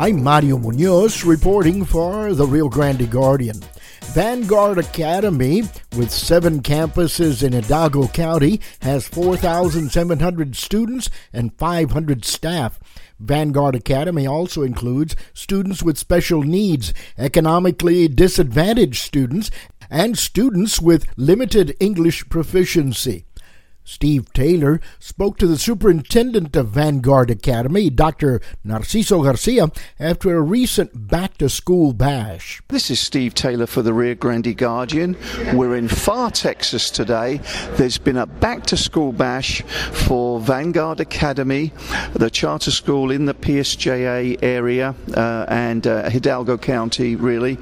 I'm Mario Munoz reporting for the Rio Grande Guardian. Vanguard Academy, with seven campuses in Hidalgo County, has 4,700 students and 500 staff. Vanguard Academy also includes students with special needs, economically disadvantaged students, and students with limited English proficiency. Steve Taylor spoke to the superintendent of Vanguard Academy, Dr. Narciso Garcia, after a recent back to school bash. This is Steve Taylor for the Rio Grande Guardian. We're in Pharr Texas today. There's been a back to school bash for Vanguard Academy, the charter school in the PSJA area uh, and uh, Hidalgo County, really.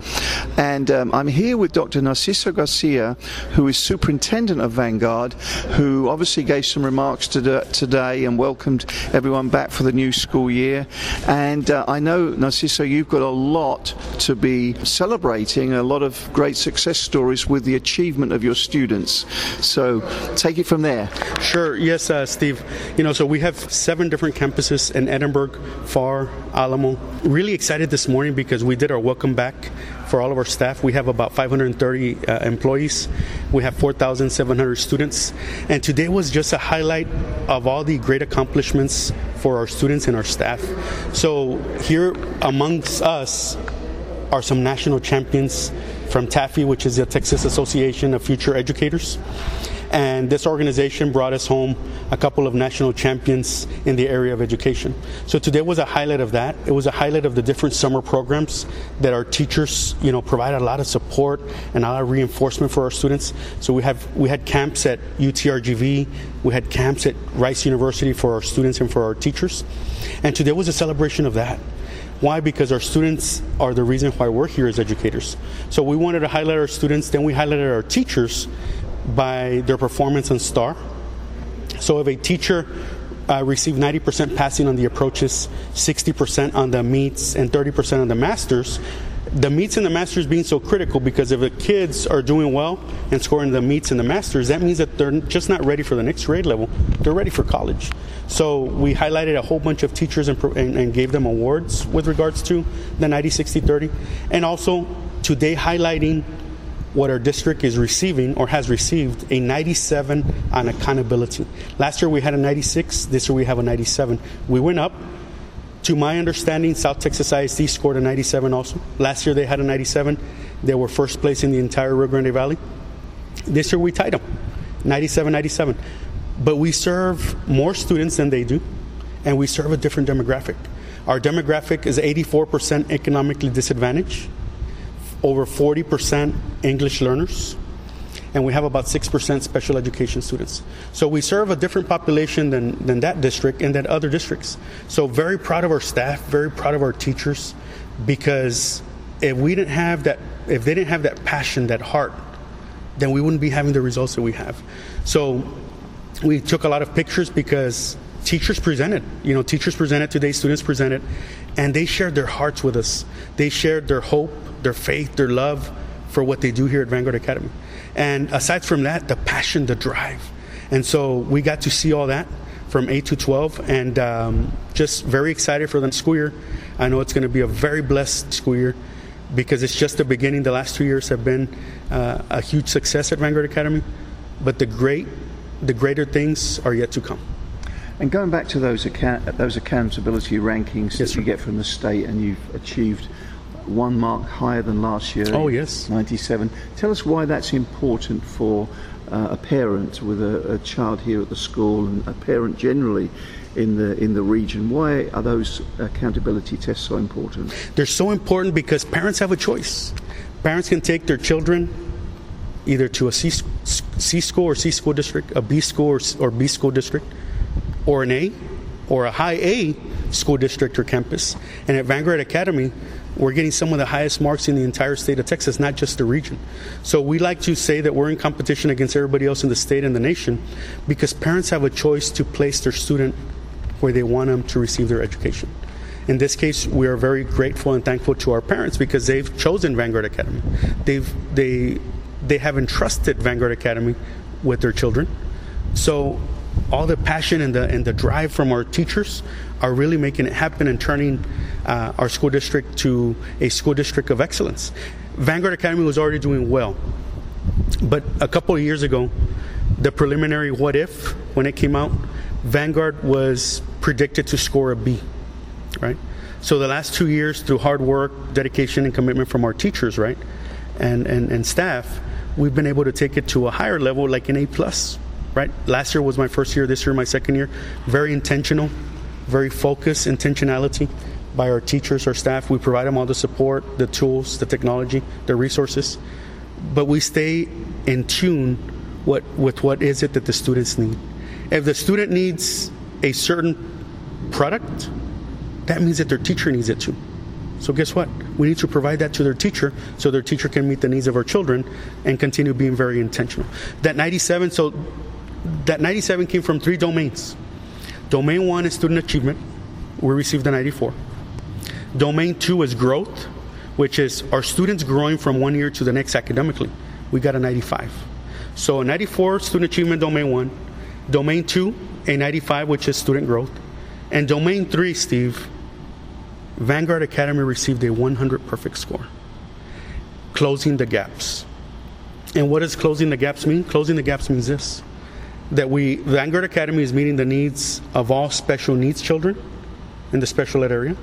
And um, I'm here with Dr. Narciso Garcia, who is superintendent of Vanguard, who obviously gave some remarks to today and welcomed everyone back for the new school year. And uh, I know, Narciso, you've got a lot to be celebrating, a lot of great success stories with the achievement of your students. So take it from there. Sure. Yes, uh, Steve. You know, so we have seven different campuses in Edinburg, Pharr, Alamo. Really excited this morning because we did our welcome back for all of our staff. We have about 530 uh, employees. We have 4,700 students. And today was just a highlight of all the great accomplishments for our students and our staff. So here amongst us are some national champions from TAFE, which is the Texas Association of Future Educators and this organization brought us home a couple of national champions in the area of education. So today was a highlight of that. It was a highlight of the different summer programs that our teachers, you know, provide a lot of support and a lot of reinforcement for our students. So we have we had camps at UTRGV, we had camps at Rice University for our students and for our teachers, and today was a celebration of that. Why? Because our students are the reason why we're here as educators. So we wanted to highlight our students, then we highlighted our teachers by their performance on STAAR. So if a teacher uh, received 90% passing on the approaches, 60% on the meets, and 30% on the masters, the meets and the masters being so critical because if the kids are doing well and scoring the meets and the masters, that means that they're just not ready for the next grade level. They're ready for college. So we highlighted a whole bunch of teachers and, and, and gave them awards with regards to the 90, 60, 30. And also today highlighting what our district is receiving or has received a 97 on accountability. Last year we had a 96, this year we have a 97. We went up. To my understanding, South Texas ISD scored a 97 also. Last year they had a 97. They were first place in the entire Rio Grande Valley. This year we tied them 97 97. But we serve more students than they do, and we serve a different demographic. Our demographic is 84% economically disadvantaged over 40% English learners, and we have about 6% special education students. So we serve a different population than, than that district and than other districts. So very proud of our staff, very proud of our teachers, because if we didn't have that, if they didn't have that passion, that heart, then we wouldn't be having the results that we have. So we took a lot of pictures because teachers presented. You know, teachers presented today, students presented, and they shared their hearts with us. They shared their hope, their faith, their love for what they do here at Vanguard Academy. And aside from that, the passion, the drive. And so we got to see all that from 8 to 12 and um, just very excited for the school year. I know it's going to be a very blessed school year because it's just the beginning. The last two years have been uh, a huge success at Vanguard Academy, but the great, the greater things are yet to come. And going back to those account- those accountability rankings yes, that you get from the state, and you've achieved one mark higher than last year. Oh, yes. 97. Tell us why that's important for uh, a parent with a, a, child here at the school and a parent generally in the in the region. Why are those accountability tests so important? They're so important because parents have a choice. Parents can take their children either to a C, C school or C school district, a B school or, or B school district, or an A or a high A school district or campus. And at Vanguard Academy, we're getting some of the highest marks in the entire state of Texas, not just the region. So we like to say that we're in competition against everybody else in the state and the nation because parents have a choice to place their student where they want them to receive their education. In this case, we are very grateful and thankful to our parents because they've chosen Vanguard Academy. They've they they have entrusted Vanguard Academy with their children. So all the passion and the and the drive from our teachers are really making it happen and turning uh, our school district to a school district of excellence. Vanguard Academy was already doing well, but a couple of years ago, the preliminary what if when it came out, Vanguard was predicted to score a B, right? So the last two years, through hard work, dedication, and commitment from our teachers, right, and and, and staff, we've been able to take it to a higher level, like an A plus, right? Last year was my first year. This year, my second year. Very intentional, very focused, intentionality by our teachers, our staff. We provide them all the support, the tools, the technology, the resources, but we stay in tune what, with what is it that the students need. If the student needs a certain product, that means that their teacher needs it too. So guess what? We need to provide that to their teacher so their teacher can meet the needs of our children and continue being very intentional. That 97, so that 97 came from three domains. Domain one is student achievement. We received a 94. Domain two is growth, which is our students growing from one year to the next academically. We got a 95. So a 94 student achievement domain one, domain two a 95, which is student growth, and domain three, Steve, Vanguard Academy received a 100 perfect score. Closing the gaps. And what does closing the gaps mean? Closing the gaps means this that we, Vanguard Academy is meeting the needs of all special needs children in the special ed area,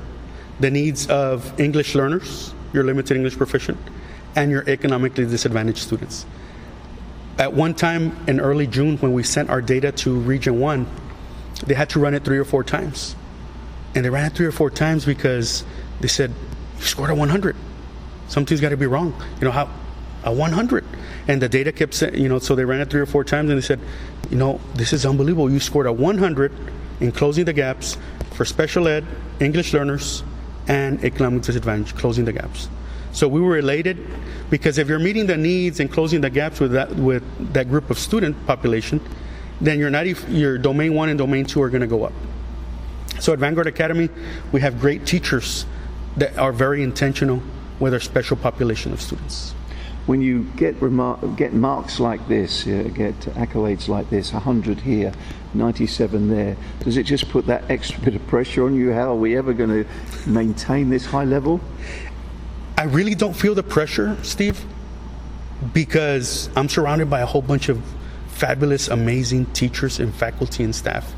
the needs of English learners, your limited English proficient, and your economically disadvantaged students. At one time in early June, when we sent our data to Region 1, they had to run it three or four times and they ran it three or four times because they said, You scored a 100. Something's got to be wrong. You know, how? A 100. And the data kept saying, you know, so they ran it three or four times and they said, You know, this is unbelievable. You scored a 100 in closing the gaps for special ed, English learners, and economic disadvantage, closing the gaps. So we were elated because if you're meeting the needs and closing the gaps with that with that group of student population, then your 90, your domain one and domain two are going to go up. So at Vanguard Academy, we have great teachers that are very intentional with our special population of students. When you get remar- get marks like this, uh, get accolades like this, 100 here, 97 there, does it just put that extra bit of pressure on you? How are we ever going to maintain this high level? I really don't feel the pressure, Steve, because I'm surrounded by a whole bunch of fabulous, amazing teachers and faculty and staff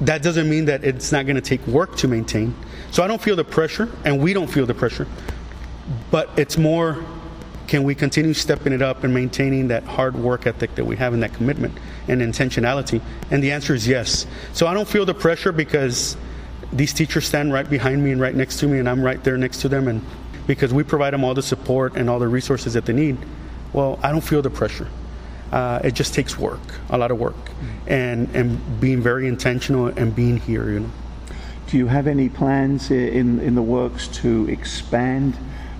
that doesn't mean that it's not going to take work to maintain. So I don't feel the pressure, and we don't feel the pressure. But it's more can we continue stepping it up and maintaining that hard work ethic that we have and that commitment and intentionality? And the answer is yes. So I don't feel the pressure because these teachers stand right behind me and right next to me, and I'm right there next to them. And because we provide them all the support and all the resources that they need, well, I don't feel the pressure uh, it just takes work, a lot of work, and and being very intentional and being here. You know. Do you have any plans in in the works to expand?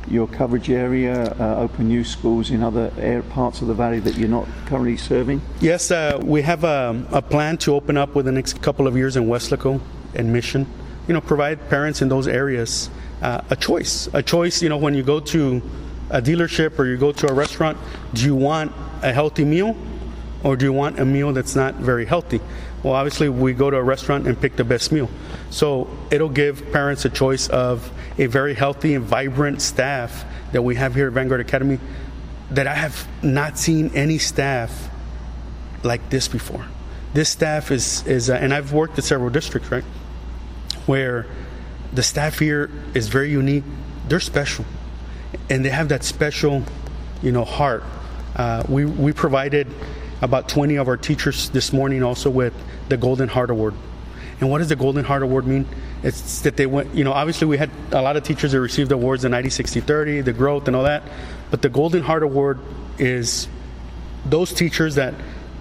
Your coverage area, uh, open new schools in other parts of the valley that you're not currently serving? Yes, uh, we have a, a, plan to open up within the next couple of years in Weslaco and Mission. You know, provide parents in those areas uh, a choice. A choice, you know, when you go to a dealership or you go to a restaurant, do you want a healthy meal or do you want a meal that's not very healthy? Well, obviously, we go to a restaurant and pick the best meal. So it'll give parents a choice of a very healthy and vibrant staff that we have here at Vanguard Academy that I have not seen any staff like this before. This staff is, is uh, and I've worked at several districts, right, where the staff here is very unique. They're special, and they have that special, you know, heart uh, we, we provided about 20 of our teachers this morning also with the Golden Heart Award. And what does the Golden Heart Award mean? It's that they went, you know, obviously we had a lot of teachers that received awards, the 90, 60, 30, the growth and all that. But the Golden Heart Award is those teachers that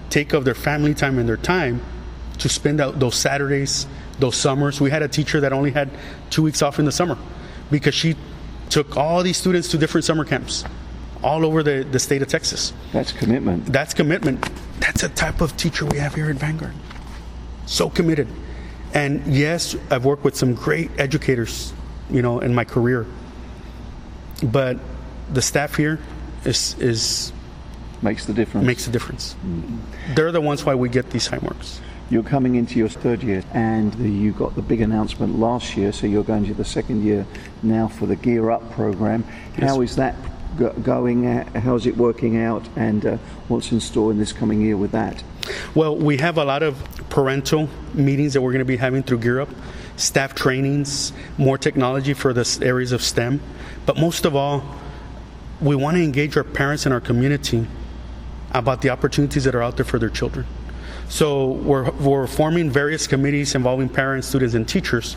take of their family time and their time to spend out those Saturdays, those summers. We had a teacher that only had two weeks off in the summer because she took all these students to different summer camps all over the, the state of Texas. That's commitment. That's commitment. That's a type of teacher we have here at Vanguard. So committed. And yes, I've worked with some great educators, you know, in my career. But the staff here is is makes the difference. Makes a difference. Mm-hmm. They're the ones why we get these high marks. You're coming into your third year, and the, you got the big announcement last year, so you're going to the second year now for the Gear Up program. Yes. How is that go- going? How's it working out? And uh, what's in store in this coming year with that? Well, we have a lot of parental meetings that we're going to be having through Gear Up, staff trainings, more technology for the areas of STEM. But most of all, we want to engage our parents and our community about the opportunities that are out there for their children. So we're, we're forming various committees involving parents, students, and teachers,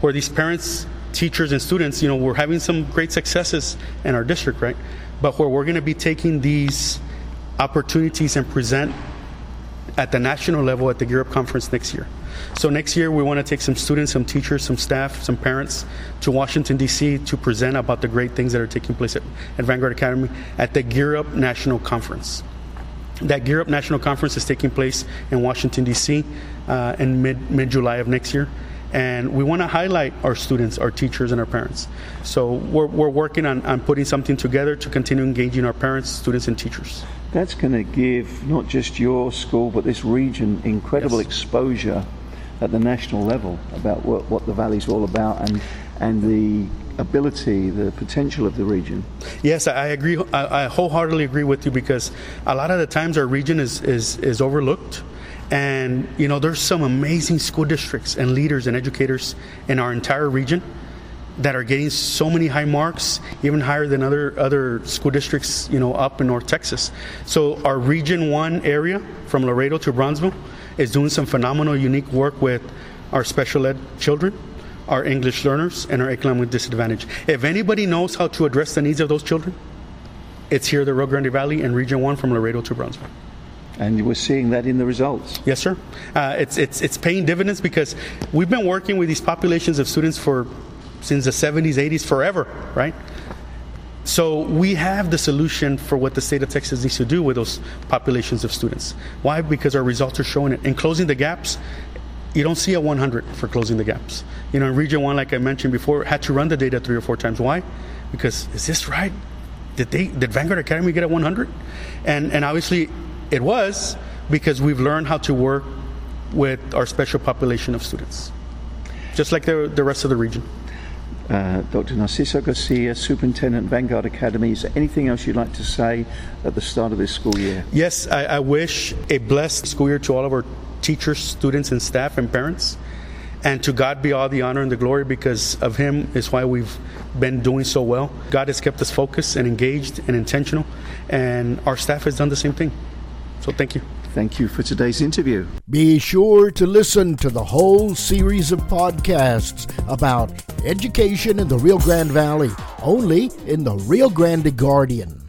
where these parents, teachers, and students, you know, we're having some great successes in our district, right? But where we're going to be taking these opportunities and present at the national level at the Gear Up conference next year. So next year we want to take some students, some teachers, some staff, some parents to Washington D.C. to present about the great things that are taking place at, at Vanguard Academy at the Gear Up National Conference. That Gear Up National Conference is taking place in Washington D.C. Uh, in mid mid July of next year, and we want to highlight our students, our teachers, and our parents. So we're, we're working on, on putting something together to continue engaging our parents, students, and teachers. That's going to give not just your school but this region incredible Yes. exposure at the national level about what, what the valley's all about and and the ability, the potential of the region. Yes, I agree. I, I wholeheartedly agree with you because a lot of the times our region is, is, is overlooked. And, you know, there's some amazing school districts and leaders and educators in our entire region that are getting so many high marks, even higher than other, other school districts, you know, up in North Texas. So our Region 1 area, from Laredo to Brownsville, is doing some phenomenal, unique work with our special ed children our English learners, and our economic disadvantage. If anybody knows how to address the needs of those children, it's here, the Rio Grande Valley and Region 1 from Laredo to Brownsville. And we're seeing that in the results. Yes, sir. Uh, it's, it's, it's paying dividends because we've been working with these populations of students for since the 70s, 80s, forever, right? So we have the solution for what the state of Texas needs to do with those populations of students. Why? Because our results are showing it. In closing the gaps, you don't see a 100 for closing the gaps. You know, in Region 1, like I mentioned before, had to run the data three or four times. Why? Because is this right? Did they did Vanguard Academy get a 100? And and obviously it was because we've learned how to work with our special population of students, just like the the rest of the region. Uh, Dr. Narciso Garcia, Superintendent, Vanguard Academy. Is there anything else you'd like to say at the start of this school year? Yes, I, I wish a blessed school year to all of our teachers, students, and staff and parents. And to God be all the honor and the glory because of Him is why we've been doing so well. God has kept us focused and engaged and intentional, and our staff has done the same thing. So thank you. Thank you for today's interview. Be sure to listen to the whole series of podcasts about education in the Rio Grande Valley, only in the Rio Grande Guardian.